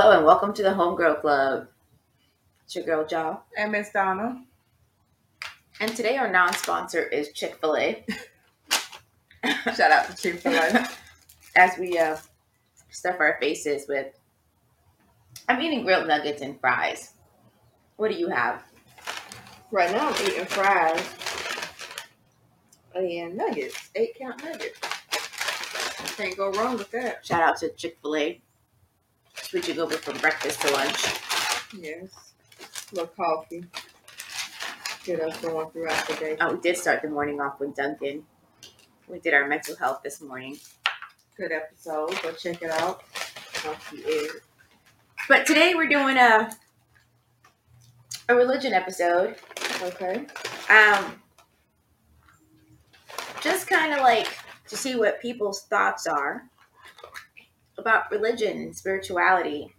Hello and welcome to the Homegirl Club. It's your girl Jo. And Miss Donna. And today our non-sponsor is Chick-fil-A. Shout out to Chick fil A. As we uh, stuff our faces with I'm eating grilled nuggets and fries. What do you have? right now I'm eating fries and nuggets. Eight count nuggets. Can't go wrong with that. Shout out to Switching over from breakfast to lunch. Yes. little coffee. Get us going throughout the day. Oh, we did start the morning off with Dunkin'. We did our mental health this morning. Good episode. Go check it out. But today we're doing a a religion episode. Okay. Um, just kind of like to see what people's thoughts are about religion and spirituality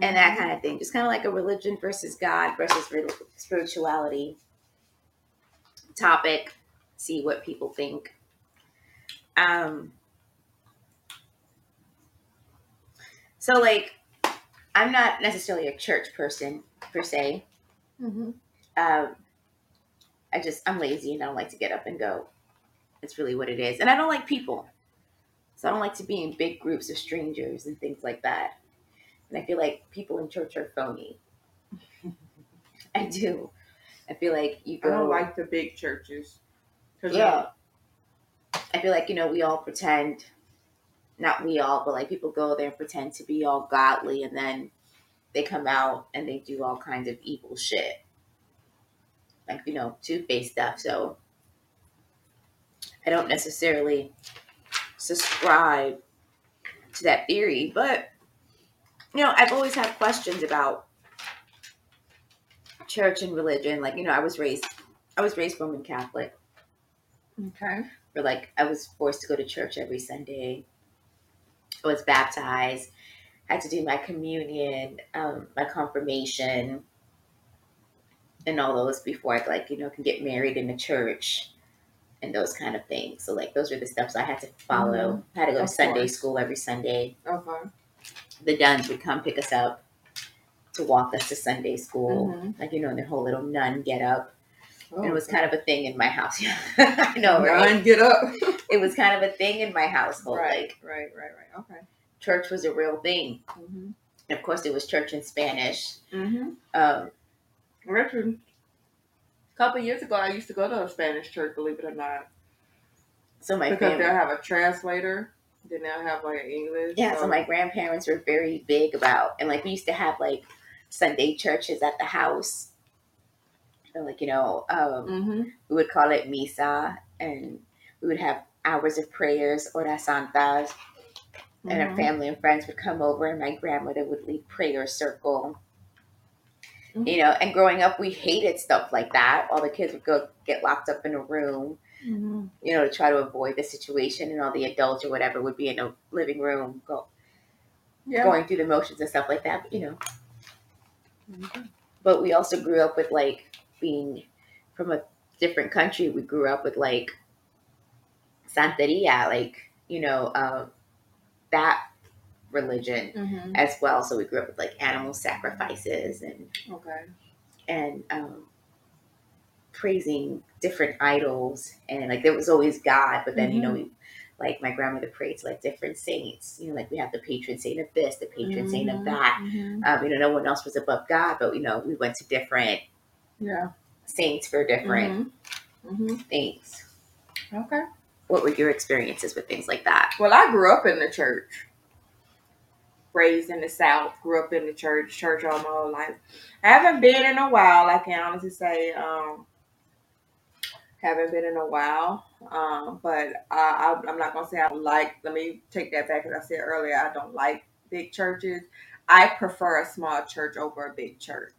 and that kind of thing. Just kind of like a religion versus God versus re- spirituality topic. See what people think. Um, so like, I'm not necessarily a church person per se. Mm-hmm. Um, I just I'm lazy and I don't like to get up and go. It's really what it is, and I don't like people. So I don't like to be in big groups of strangers and things like that. And I feel like people in church are phony. I do. I feel like you I go. don't like the big churches. Yeah. I feel like, you know, we all pretend, not we all, but like people go there and pretend to be all godly and then they come out and they do all kinds of evil shit. Like, you know, two faced stuff. So I don't necessarily subscribe to that theory, but, you know, I've always had questions about church and religion. Like, you know, I was raised, I was raised Roman Catholic Okay. or like I was forced to go to church every Sunday. I was baptized, had to do my communion, um, my confirmation, and all those before I like you know can get married in the church and those kind of things. So like those were the steps I had to follow. I had to go to Sunday course. school every Sunday. Okay. The nuns would come pick us up to walk us to Sunday school, Mhm. like you know their whole little nun get up. Oh, And it was kind of a thing in my house. I know, right? Nine, get up. it was kind of a thing in my household. right, Like right, right, right. Okay. church was a real thing. Mm-hmm. And of course, it was church in Spanish. Mm-hmm. Um, Richard, a couple years ago, I used to go to a Spanish church, believe it or not, so my because family, they'll have a translator. Then they'll have like English. yeah. So my grandparents were very big about, and like we used to have like Sunday churches at the house. And like you know, um, Mm-hmm. we would call it misa, and we would have hours of prayers, horas santas, and Mm-hmm. our family and friends would come over, and my grandmother would lead prayer circle. Mhm. You know, and growing up, we hated stuff like that. All the kids would go get locked up in a room, Mm-hmm. you know, to try to avoid the situation, and all the adults or whatever would be in a living room, go, Yeah. going through the motions and stuff like that. You know, Mhm. but we also grew up with like being from a different country. We grew up with like Santeria, like you know, uh, that religion Mhm. as well. So we grew up with like animal sacrifices and Okay. and um, praising different idols, and like there was always God, but then you know we. Like my grandmother prayed to like different saints, you know, like we have the patron saint of this, the patron saint of Mhm. that. Mhm. Um, you know, no one else was above God, but you know, we went to different Yeah. saints for different Mm-hmm. things. Okay. What were your experiences with things like that? Well, I grew up in the church. Raised in the South, grew up in the church, church all my whole life. I haven't been in a while. I can honestly say, um, haven't been in a while. Um, but I, I'm not gonna say I like. Let me take that back. As I said earlier, I don't like big churches. I prefer a small church over a big church.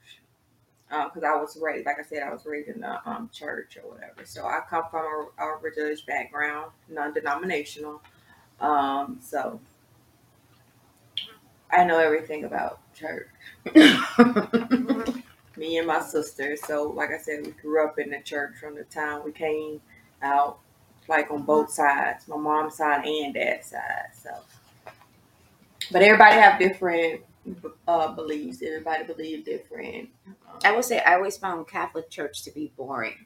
Because I was raised, like I said, I was raised in the um, church or whatever. So I come from a, a religious background, non-denominational. Um, so I know everything about church. Me and my sister. So, like I said, we grew up in the church from the time we came out, like on both sides, my mom's side and dad's side. So, but everybody have different uh, beliefs. Everybody believe different. Um, I would say I always found Catholic Church to be boring.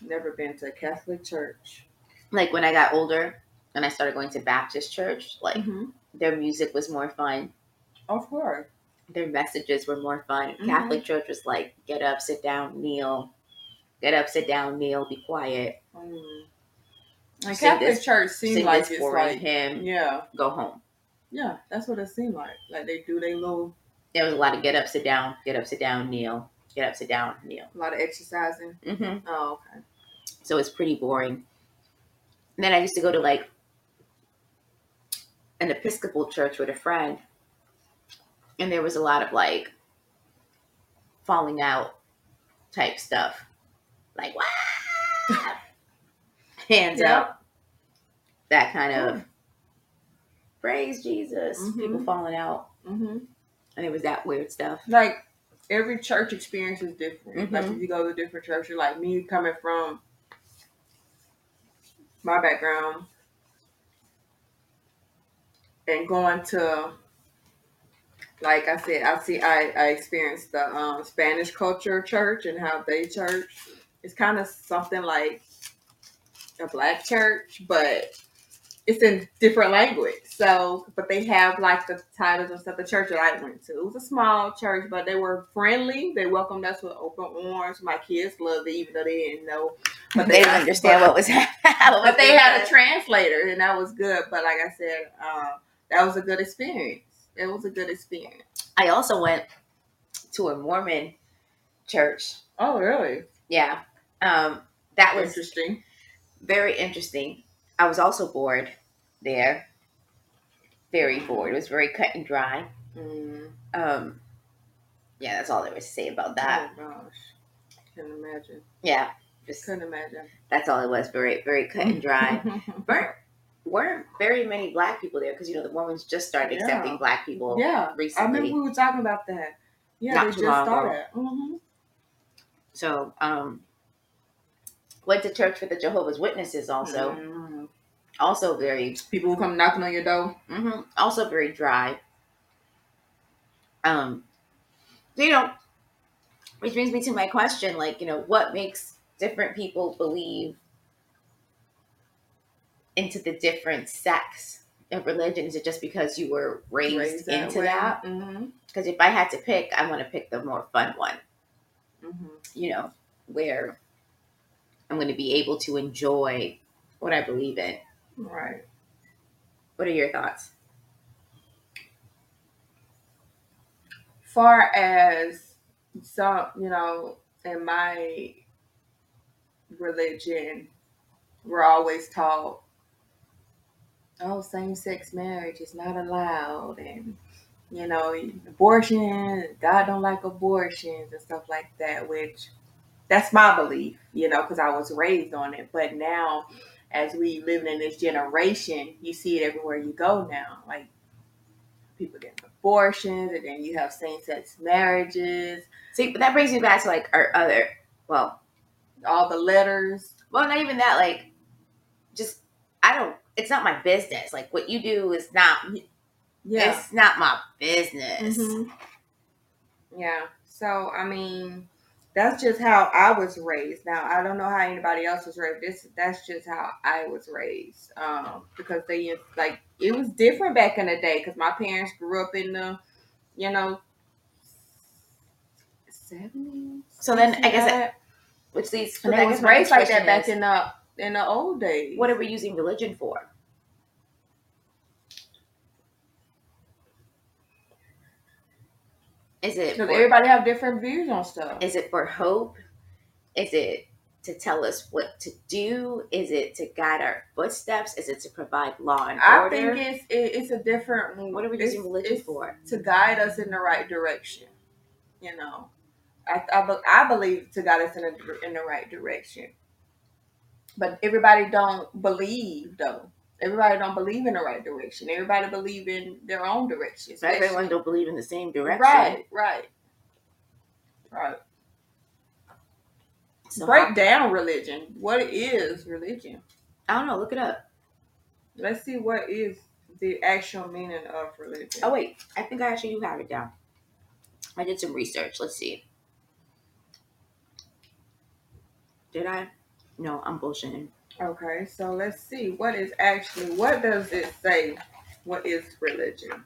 never been to a Catholic church. Like when I got older and I started going to Baptist church, like Mm-hmm. their music was more fun. Of course. Their messages were more fun. Mhm. Catholic church was like get up, sit down, kneel. Get up, sit down, kneel, be quiet. Mm. Like Catholic this- church seems Sing like it's boring like hymn, yeah, go home. yeah. That's what it seemed like. Like they do their little There was a lot of get up, sit down, get up, sit down, kneel, get up, sit down, kneel. a lot of exercising. hmm Oh, okay. So it's pretty boring. And then I used to go to like an Episcopal church with a friend, and there was a lot of like falling out type stuff, like wow, hands Yeah. up, that kind of Cool. praise Jesus, Mhm. people falling out, hmm and it was that weird stuff. Like every church experience is different. Like Mhm. if you go to different churches, like me coming from my background and going to like I said, I see I, I experienced the um, Spanish culture church and how they church. It's kind of something like a black church, but it's in different language. So, but they have like the titles and stuff. The church that I went to, it was a small church, but they were friendly. They welcomed us with open arms. My kids loved it, even though they didn't know. But they didn't understand what was happening. But they had a translator, and that was good. But like I said, um, that was a good experience. It was a good experience. I also went to a Mormon church. Oh, really? Yeah. Um, that was Interesting. very interesting. I was also bored there. Very bored. It was very cut and dry. Mm. Um, yeah, that's all there was to say about that. Oh gosh, can't imagine. Yeah, just Couldn't imagine. that's all it was. Very, very cut and dry. weren't weren't very many black people there because you know the Mormons just started Yeah. accepting black people yeah, recently. I remember we were talking about that. Yeah, Not they just started. hmm So, um, went to church with the Jehovah's Witnesses also. Mhm. Also very People who come knocking on your door. hmm Also very dry. Um, so, you know, which brings me to my question: like, you know, what makes different people believe into the different sects of religion? Is it just because you were raised, into that? Mm-hmm. Because if I had to pick, I want to pick the more fun one. Mm-hmm. You know, where I'm going to be able to enjoy what I believe in. Right. What are your thoughts? Far as some, you know, in my religion, we're always taught, oh, same sex marriage is not allowed, and you know, abortion, God don't like abortions and stuff like that. Which that's my belief, you know, because I was raised on it. But now, as we live in this generation, you see it everywhere you go now, like people getting abortions, and then you have same-sex marriages, See, but that brings me back to like our other, well, all the letters. well, not even that. Like, just I don't. It's not my business. Like, what you do is not. Yeah. It's not my business. Mhm. Yeah. So I mean, that's just how I was raised. Now I don't know how anybody else was raised. This that's just how I was raised. Um, because they like it was different back in the day. Because my parents grew up in the, you know, seventies. So then I guess it- Which leads. so they guess was raised like that back in the in the old days. What are we using religion for? Is it Because everybody have different views on stuff. is it for hope? Is it to tell us what to do? Is it to guide our footsteps? Is it to provide law and I order? think it's it, it's a different. what are we using religion for? To guide us in the right direction. You know, I I, I believe to guide us in the in the right direction. But everybody don't believe though. Everybody don't believe in the right direction. Everybody believe in their own direction. So everyone don't believe in the same direction. Right, right, right. So Break down religion. What is religion? I don't know. Look it up. Let's see what is the actual meaning of religion. Oh wait, I think I actually do have it down. I did some research. Let's see. Did I? No, I'm bullshitting. Okay, so let's see. What is actually, what does it say? What is religion?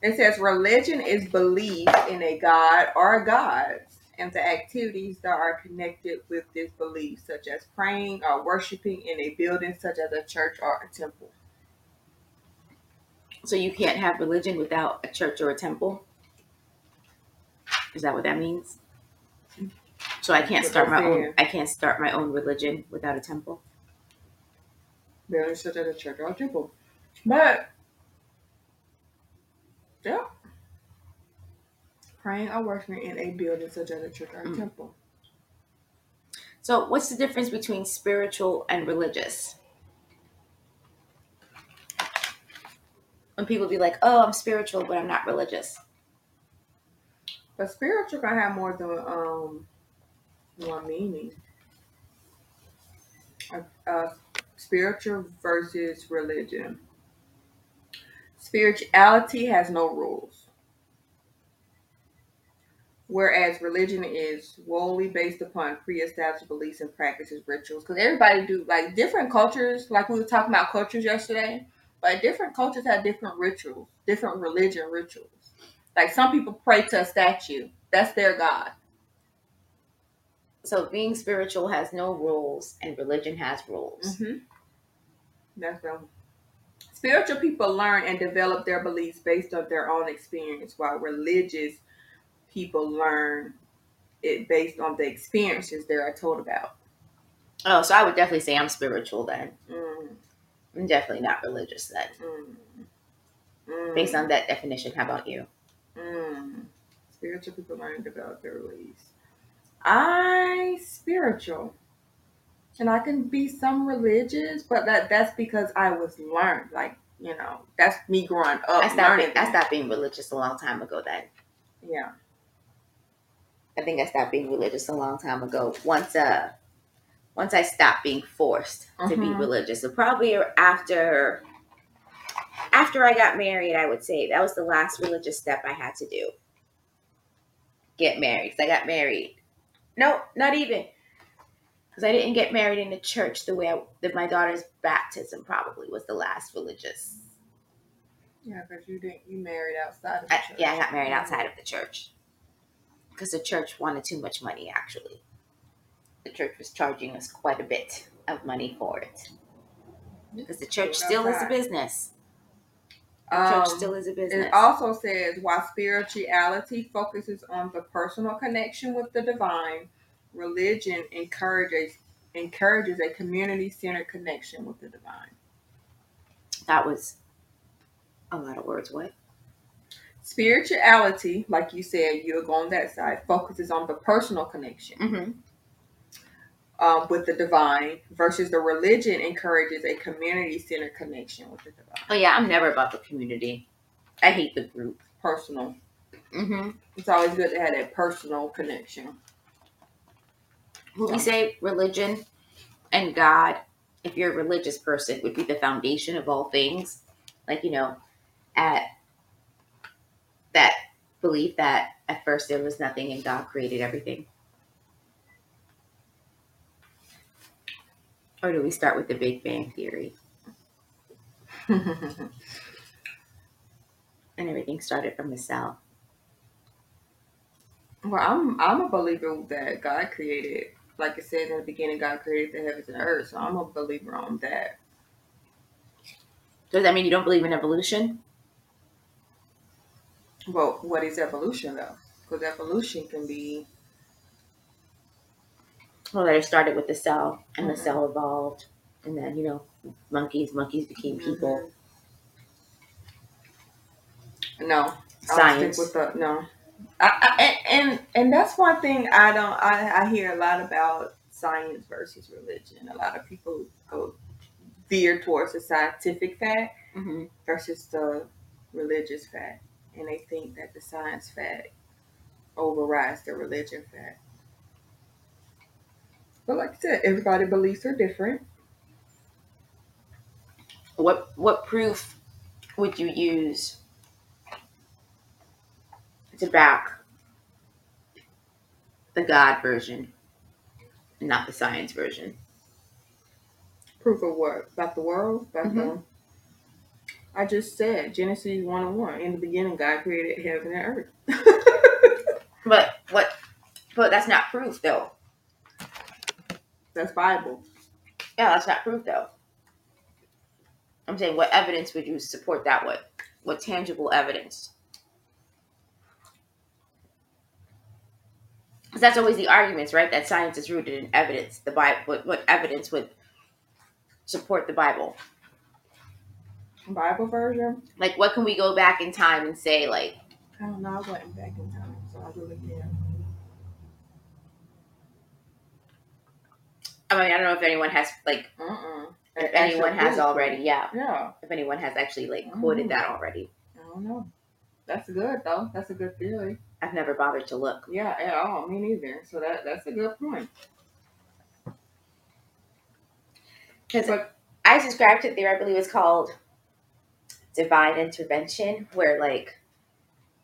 It says religion is belief in a God or gods and the activities that are connected with this belief, such as praying or worshiping in a building such as a church or a temple. So you can't have religion without a church or a temple? Is that what that means? So I can't start my own. I can't start my own religion without a temple? Building such as a church or a temple. But, yeah. Praying or worshiping in a building such as a church or a Mm. temple. So what's the difference between spiritual and religious? When people be like, "Oh, I'm spiritual, but I'm not religious." But spiritual can have more than um one meaning. Uh, spiritual versus religion. Spirituality has no rules, whereas religion is wholly based upon pre-established beliefs and practices, rituals. Because everybody do like different cultures. Like we were talking about cultures yesterday, but different cultures have different rituals, different religion rituals. Like some people pray to a statue. That's their God. So being spiritual has no rules, and religion has rules. Mm-hmm. That's them. Spiritual people learn and develop their beliefs based on their own experience, while religious people learn it based on the experiences they are told about. Oh, so I would definitely say I'm spiritual then. Mm, I'm definitely not religious then. mm, mm, Based on that definition, how about you? mm. spiritual people learn and develop their beliefs. I spiritual. And I can be some religious, but that that's because I was learned. Like, you know, that's me growing up. I stopped. Being, I stopped being religious a long time ago. Then Yeah. I think I stopped being religious a long time ago. Once uh, once I stopped being forced to be Mhm. religious. So probably after after I got married, I would say that was the last religious step I had to do. Get married. 'Cause I got married. No, not even. Because I didn't get married in the church the way I, that my daughter's baptism probably was the last religious. Yeah, because you didn't you married outside of the I, church. yeah, I got married outside of the church because the church wanted too much money. Actually, the church was charging us quite a bit of money for it because the church still is a business. The Um, church still is a business. It also says while spirituality focuses on the personal connection with the divine, religion encourages encourages a community centered connection with the divine. that was a lot of words. What? Spirituality, like you said, you'll go on that side, focuses on the personal connection Mm-hmm. Um, with the divine, versus the religion encourages a community centered connection with the divine. Oh yeah, I'm never about the community. I hate the group. Personal. Mm-hmm. It's always good to have that personal connection. When we say religion and God, if you're a religious person, would be the foundation of all things. Like, you know, at that belief that at first there was nothing and God created everything. Or do we start with the Big Bang Theory and everything started from the cell? Well, I'm I'm a believer that God created, like it says in the beginning, God created the heavens and the earth. So I'm a believer on that. Does that mean you don't believe in evolution? Well, what is evolution though? Because evolution can be Well, that it started with the cell and the Mhm. cell evolved. And then, you know, monkeys, monkeys became people. no Science. with the no. I, I, and, and that's one thing I don't I, I hear a lot about science versus religion. A lot of people go veer towards the scientific fact hmm versus the religious fact, and they think that the science fact overrides the religion fact. But like I said, everybody beliefs are different. What what proof would you use to back the God version, not the science version? Proof of what? About the world? About the Mhm. I just said Genesis one and one. In the beginning, God created heaven and earth. But what? But that's not proof, though. That's Bible. Yeah, that's not proof, though. I'm saying, what evidence would you support that with? What tangible evidence? Because that's always the arguments, right? That science is rooted in evidence. The Bible, what, what evidence would support the Bible? Bible version. Like, what can we go back in time and say, like, I don't know. I wasn't back in time, so I really can't. I mean, I don't know if anyone has, like, Uh-uh. if anyone has already, yeah, Yeah. if anyone has actually, like, quoted that already. I don't know. That's good though. That's a good theory. I've never bothered to look. Yeah, at all. Me neither. So that that's a good point. Because I subscribe to theory, I believe it's called divine intervention, where, like,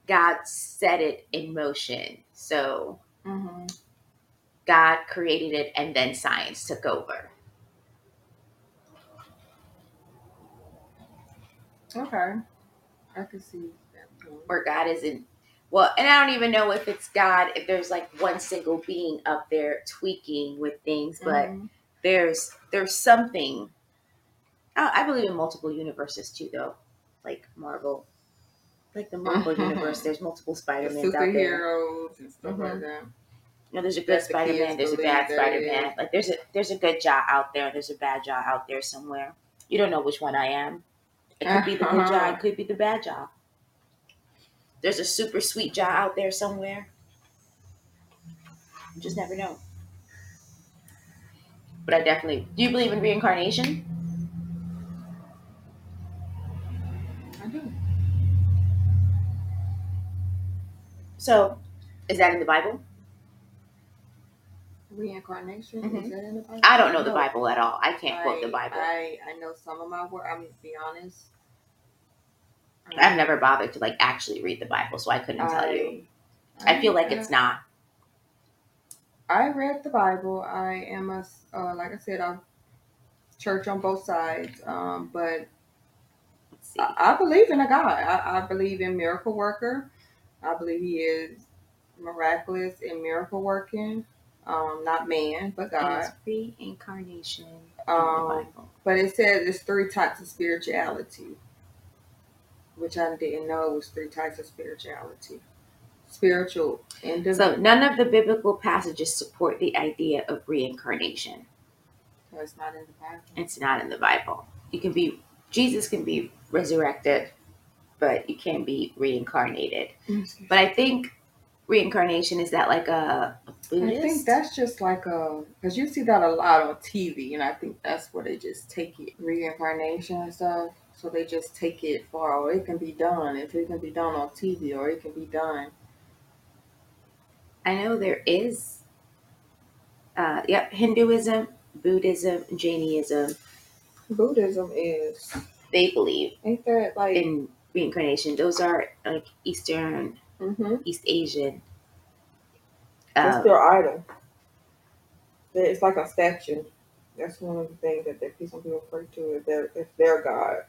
God set it in motion. So Mm-hmm. God created it and then science took over. Okay. I can see that. point. Where God isn't, well, and I don't even know if it's God, if there's like one single being up there tweaking with things, but Mhm. there's there's something. I, I believe in multiple universes too, though, like Marvel, like the Marvel universe. There's multiple the Spider Mans out there. superheroes and stuff Mhm. like that. You know, there's a good Spider Man. There's a bad Spider Man. Like there's a there's a good Jo out there. and There's a bad Jo out there somewhere. You don't know which one I am. It could be the good Jo. It could be the bad Jo. There's a super sweet Jo out there somewhere. You just never know. But I definitely. Do you believe in reincarnation? I do. So, is that in the Bible? Reincarnation Mhm. is that in the Bible? I don't know the Bible at all. I can't quote the Bible. I, I know some of my work. I'm gonna be honest. I've never bothered to like actually read the Bible, so I couldn't tell you. I feel like it's not. I read the Bible. I am a uh, like I said, I'm church on both sides. Um, but I, I believe in a God. I, I believe in miracle worker. I believe He is miraculous and miracle working. Um, not man, but God. Is reincarnation Um, But it says there's three types of spirituality, which I didn't know was three types of spirituality. Spiritual individual. So none of the biblical passages support the idea of reincarnation. it's not in the Bible. It's not in the Bible. You can be Jesus can be resurrected, but you can't be reincarnated. But I think reincarnation is that like a, a I Buddhist. think that's just like a because you see that a lot on TV, and I think that's where they just take it reincarnation and stuff. So they just take it far, or it can be done if it can be done on TV or it can be done. I know there is. Uh, yep, Hinduism, Buddhism, Jainism. Buddhism is They believe ain't that like in reincarnation. Those are like Eastern, mm-hmm. East Asian. That's Um, their idol. It's like a statue. That's one of the things that they, some people refer to is their, it's their god.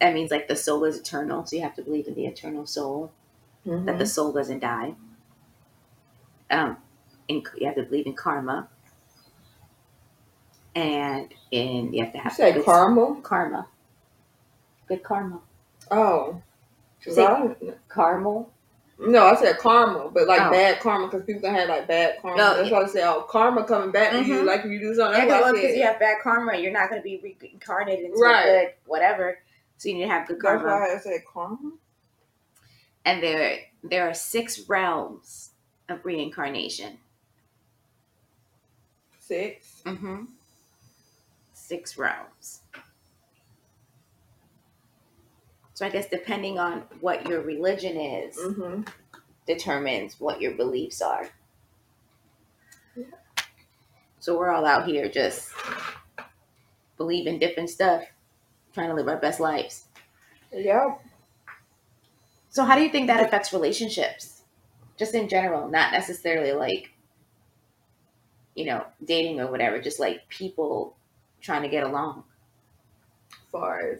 that means like the soul is eternal, so you have to believe in the eternal soul. that the soul doesn't die. Um, in, you have to believe in karma, and in you have to You have say good caramel? karma, good karma, Oh, Say- I caramel. No, I said karma, but like Oh. bad karma because people can have like bad karma. No, That's why I say, oh, karma coming back to you Mhm. like if you do something. Yeah, That's because you have bad karma, you're not going to be reincarnated into Right. good whatever. So you need to have good That's karma. why I said karma. And there, there are six realms of reincarnation. Six. Mm-hmm. Six realms. So I guess depending on what your religion is, Mm-hmm. determines what your beliefs are. Yeah. So we're all out here just believing different stuff. trying to live our best lives. Yep. So how do you think that affects relationships? Just in general, not necessarily like you know, dating or whatever, just like people trying to get along. As far as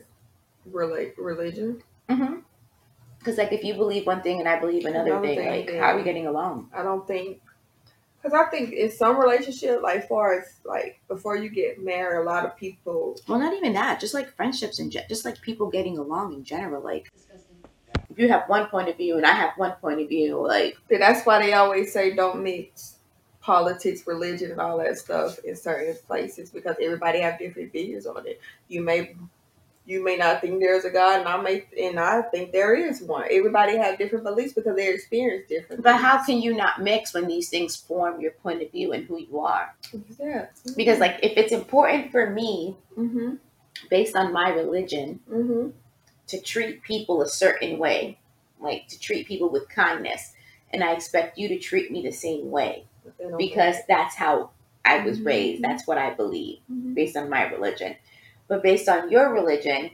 relate religion. Mm-hmm. Because like if you believe one thing and I believe another, Another thing, thing, like yeah. how are we getting along? I don't think because I think in some relationship, like far as like before you get married, a lot of people Well, not even that. Just like friendships and ge- just like people getting along in general. Like if you have one point of view and I have one point of view, like that's why they always say don't mix politics, religion, and all that stuff in certain places because everybody have different views on it. You may you may not think there's a God, and I may and I think there is one. Everybody have different beliefs because they experience different. but how can you not mix when these things form your point of view and who you are? Yeah. Because like if it's important for me Mhm. based on my religion Mhm. to treat people a certain way, like to treat people with kindness, and I expect you to treat me the same way But they don't because that's how I was Mhm. raised. That's what I believe Mhm. based on my religion. But based on your religion,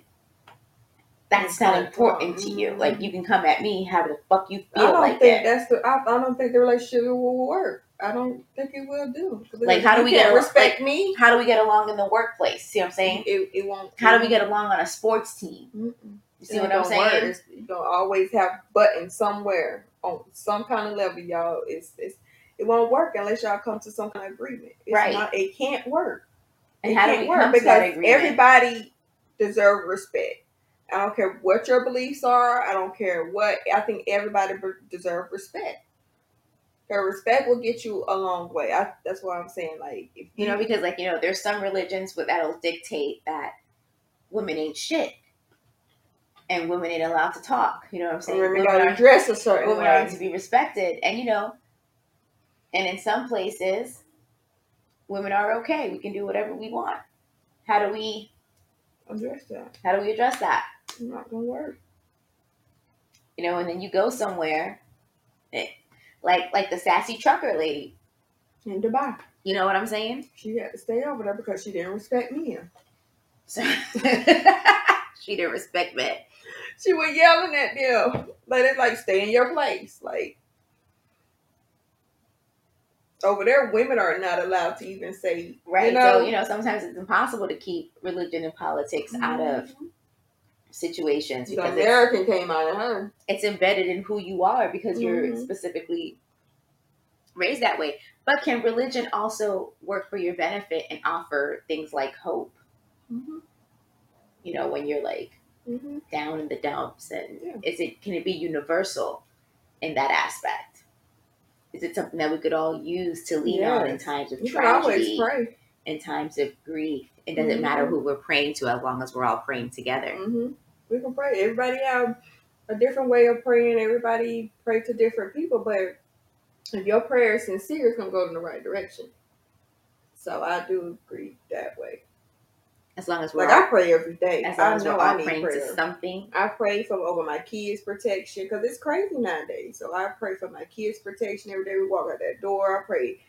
that's not important to you. Like you can come at me how the fuck you I feel don't like think that. that's the. I, I don't think the relationship will work. I don't think it will do. Like, how do we get respect me? How do we get along in the workplace? See what I'm saying? It, it won't. How do we get along on a sports team? Mm-mm. You see It what I'm work. saying? It's- You don't always have buttons somewhere on some kind of level, y'all. It's it's it won't work unless y'all come to some kind of agreement. It's Right. Not, it can't work. And it how can't we work come to that because everybody deserve respect. I don't care what your beliefs are. I don't care what. I think everybody be- deserve respect. Her respect will get you a long way. I, that's what I'm saying. Like if You know, because like you know, there's some religions where that'll dictate that women ain't shit, and women ain't allowed to talk. You know what I'm saying? women Women gotta dress a certain women are to be respected, and you know, and in some places, women are okay. We can do whatever we want. How do we? Address that. How do we address that? It's not gonna work. You know, and then you go somewhere, eh, like like the sassy trucker lady. In Dubai, You know what I'm saying? she had to stay over there because she didn't respect me. So she didn't respect me. She was yelling at them. Like it's like stay in your place. Like over there, women are not allowed to even say Right. You know, so, you know, sometimes it's impossible to keep religion and politics out of situations because it's, American came out of her. it's embedded in who you are because you're Mhm. specifically raised that way. But can religion also work for your benefit and offer things like hope? Mm-hmm. You know, when you're like Mm-hmm. down in the dumps and Yeah. is it can it be universal in that aspect? Is it something that we could all use to lean on in times of You can always tragedy? pray. in times of grief. It doesn't matter who we're praying to as long as we're all praying together. hmm We can pray. Everybody have a different way of praying. Everybody pray to different people, but if your prayer is sincere, it's gonna go in the right direction. So I do agree that way. As long as we're Like all, I pray every day. as long I as we're know all I need praying prayer. to something. I pray for over my kids' protection because it's crazy nowadays. So I pray for my kids' protection every day. We walk out that door. I pray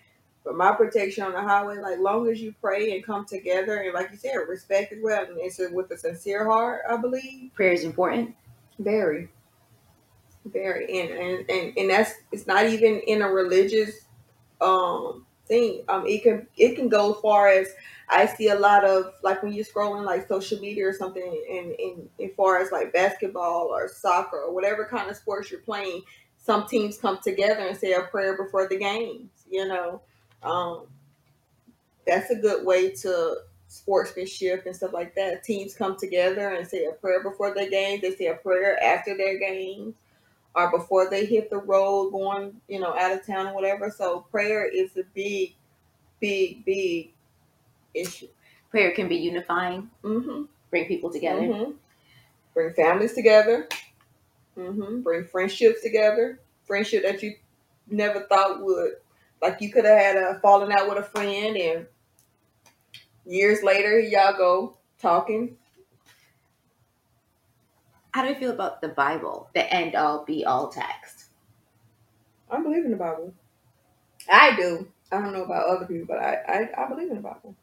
for my protection on the highway. Like long as you pray and come together and like you said, respect as well, and it's with a sincere heart. I believe Prayer is important. very, very, and and and, and that's it's not even in a religious um Um, it can it can go as far as I see a lot of like when you're scrolling like social media or something, and in in far as like basketball or soccer or whatever kind of sports you're playing, some teams come together and say a prayer before the games. You know, um, that's a good way to sportsmanship and stuff like that. Teams come together and say a prayer before their games. They say a prayer after their games or before they hit the road going, you know, out of town or whatever. So prayer is a big, big, big issue. Prayer can be unifying, Mm-hmm. bring people together. hmm Bring families together. hmm Bring friendships together. Friendship that you never thought would, like you could have had a falling out with a friend, and years later y'all go talking. How do you feel about the Bible, the end all be all text? I believe in the Bible. I do. I don't know about other people, but I I, I believe in the Bible.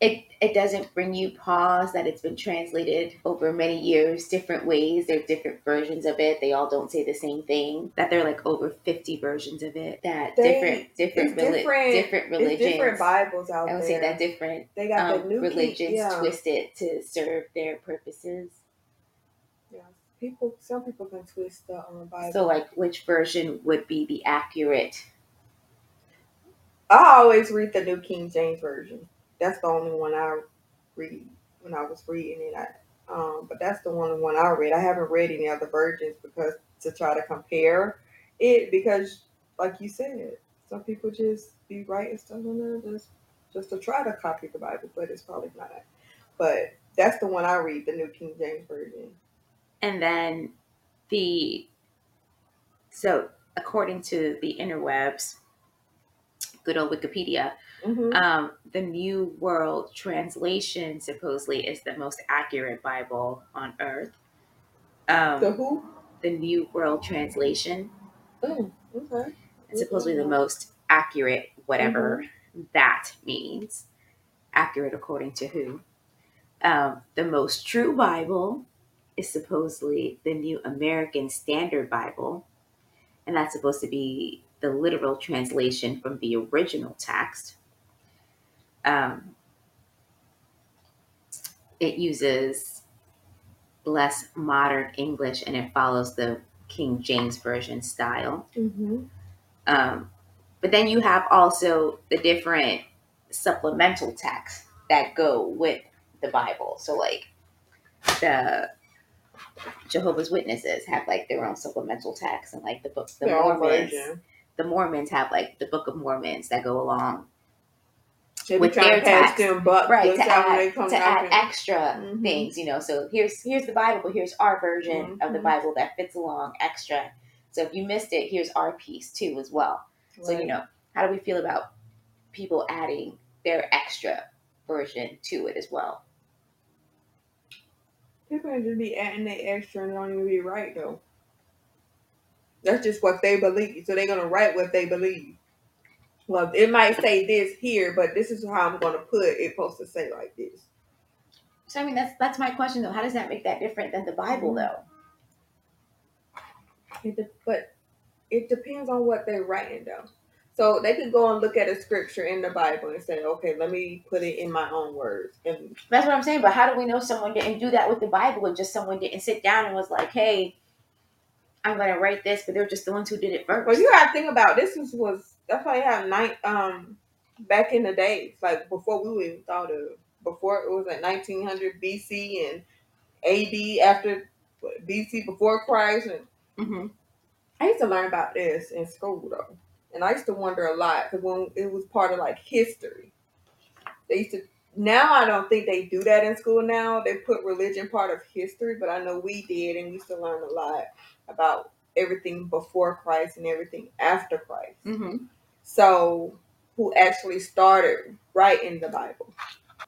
it it doesn't bring you pause that it's been translated over many years different ways there's different versions of it they all don't say the same thing that there are like over 50 versions of it that They- different different reli- different- different religions different Bibles out there. i would there. say that different they got the um, new King- religions yeah. twist it to serve their purposes Yeah. People, some people can twist the um, Bible. so like which version would be the accurate I always read the New King James Version. That's the only one I read when I was reading it. I, um, but that's the only one I read. I haven't read any other versions because to try to compare it because, like you said, some people just be writing stuff on there just just to try to copy the Bible, but it's probably not. But that's the one I read, the New King James Version. And then the so according to the interwebs good old wikipedia Mm-hmm. um, the new world translation supposedly is the most accurate bible on earth um, the who? the new world translation Oh, okay. is supposedly the most accurate whatever that means accurate according to who um, the most true bible is supposedly the new american standard bible and that's supposed to be the literal translation from the original text um, it uses less modern english and it follows the king james version style Mm-hmm. um, but then you have also the different supplemental texts that go with the Bible. So, like the Jehovah's Witnesses have like their own supplemental texts, and like the books, the Mormons, the Mormons have like the Book of Mormons that go along, They with their to pass text. them buck right? To add to add extra Mhm. things, you know. So here's here's the Bible, but here's our version of the Mhm. Bible that fits along extra. So if you missed it, here's our piece too as well. So, you know, how do we feel about people adding their extra version to it as well? People can just be adding their extra and it don't even be right though. That's just what they believe. So they're gonna write what they believe. Well, it might say this here, but this is how I'm gonna put it. Supposed to say like this. So, I mean, that's that's my question though. How does that make that different than the Bible Mhm. though? It de- but it depends on what they're writing though. So they could go and look at a scripture in the Bible and say, okay, let me put it in my own words. And That's what I'm saying. But how do we know someone didn't do that with the Bible and just someone didn't sit down and was like, hey, I'm going to write this, but they're just the ones who did it first. But you gotta think about this was, was that's why you have night um back in the days, like before we even thought of before it was like nineteen hundred BC and AD after BC before Christ and hmm I used to learn about this in school though. And I used to wonder a lot because when it was part of like history. They used to now I don't think they do that in school now. They put religion part of history, but I know we did and we used to learn a lot about everything before Christ and everything after Christ. hmm So, who actually started writing the Bible?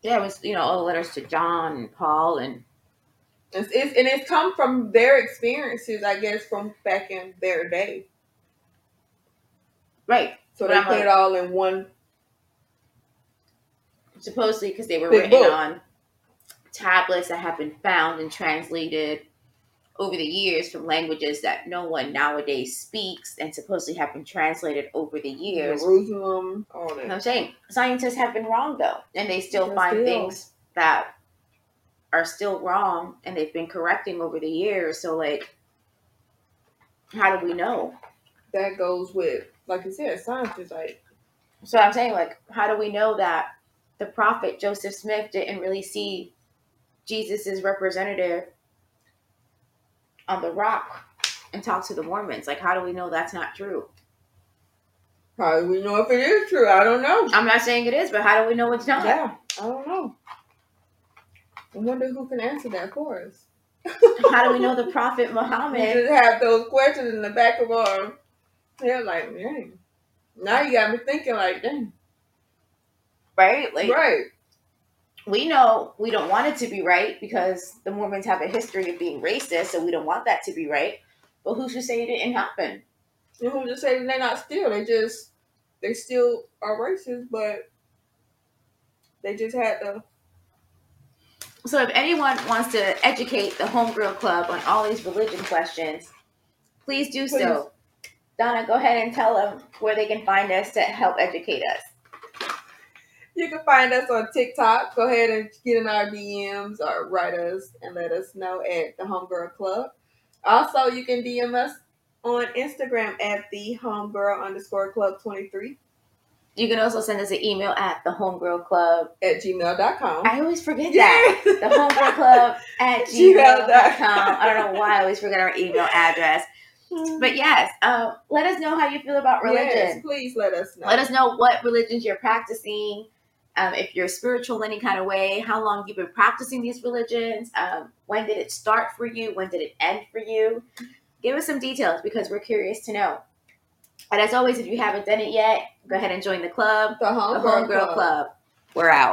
Yeah, it was, you know, all the letters to John and Paul and It's, it's, and it's come from their experiences, I guess, from back in their day. Right. So But they I'm put like- it all in one. supposedly because they were written book. on tablets that have been found and translated over the years from languages that no one nowadays speaks and supposedly have been translated over the years. Jerusalem, all You know what that. I'm saying? Scientists have been wrong though, and they still find still. things that are still wrong and they've been correcting over the years. So like how do we know? That goes with, like you said, science is like, So I'm saying, like, how do we know that the prophet Joseph Smith didn't really see Jesus's representative on the rock and talk to the Mormons? Like, how do we know that's not true? how do we know if it is true? I don't know. I'm not saying it is, but how do we know it's not? Yeah, I don't know. I wonder who can answer that for us. How do we know the prophet Muhammad? We just have those questions in the back of our head, like, dang. Now you got me thinking, like, dang. Right? Like, right. we know we don't want it to be right because the Mormons have a history of being racist, so we don't want that to be right. But who's to say it didn't happen? And who just say they're not still? They just they still are racist, but They just had to. So if anyone wants to educate the Homegirl Club on all these religion questions, please do so. Donna, go ahead and tell them where they can find us to help educate us. You can find us on TikTok. Go ahead and get in our DMs or write us and let us know at the Homegirl Club. Also, you can DM us on Instagram at the Homegirl underscore Club 23 You can also send us an email at the Homegirl Club. at gmail.com. I always forget that. The Homegirl Club at Gmail.com. gmail.com. I don't know why I always forget our email address. But yes, um, let us know how you feel about religion. Yes, please let us know. Let us know what religions you're practicing. Um, if you're spiritual in any kind of way, how long you've been practicing these religions. Um, when did it start for you? When did it end for you? Give us some details because we're curious to know. And as always, if you haven't done it yet, go ahead and join the club, the the Homegirl, Homegirl Club. We're out.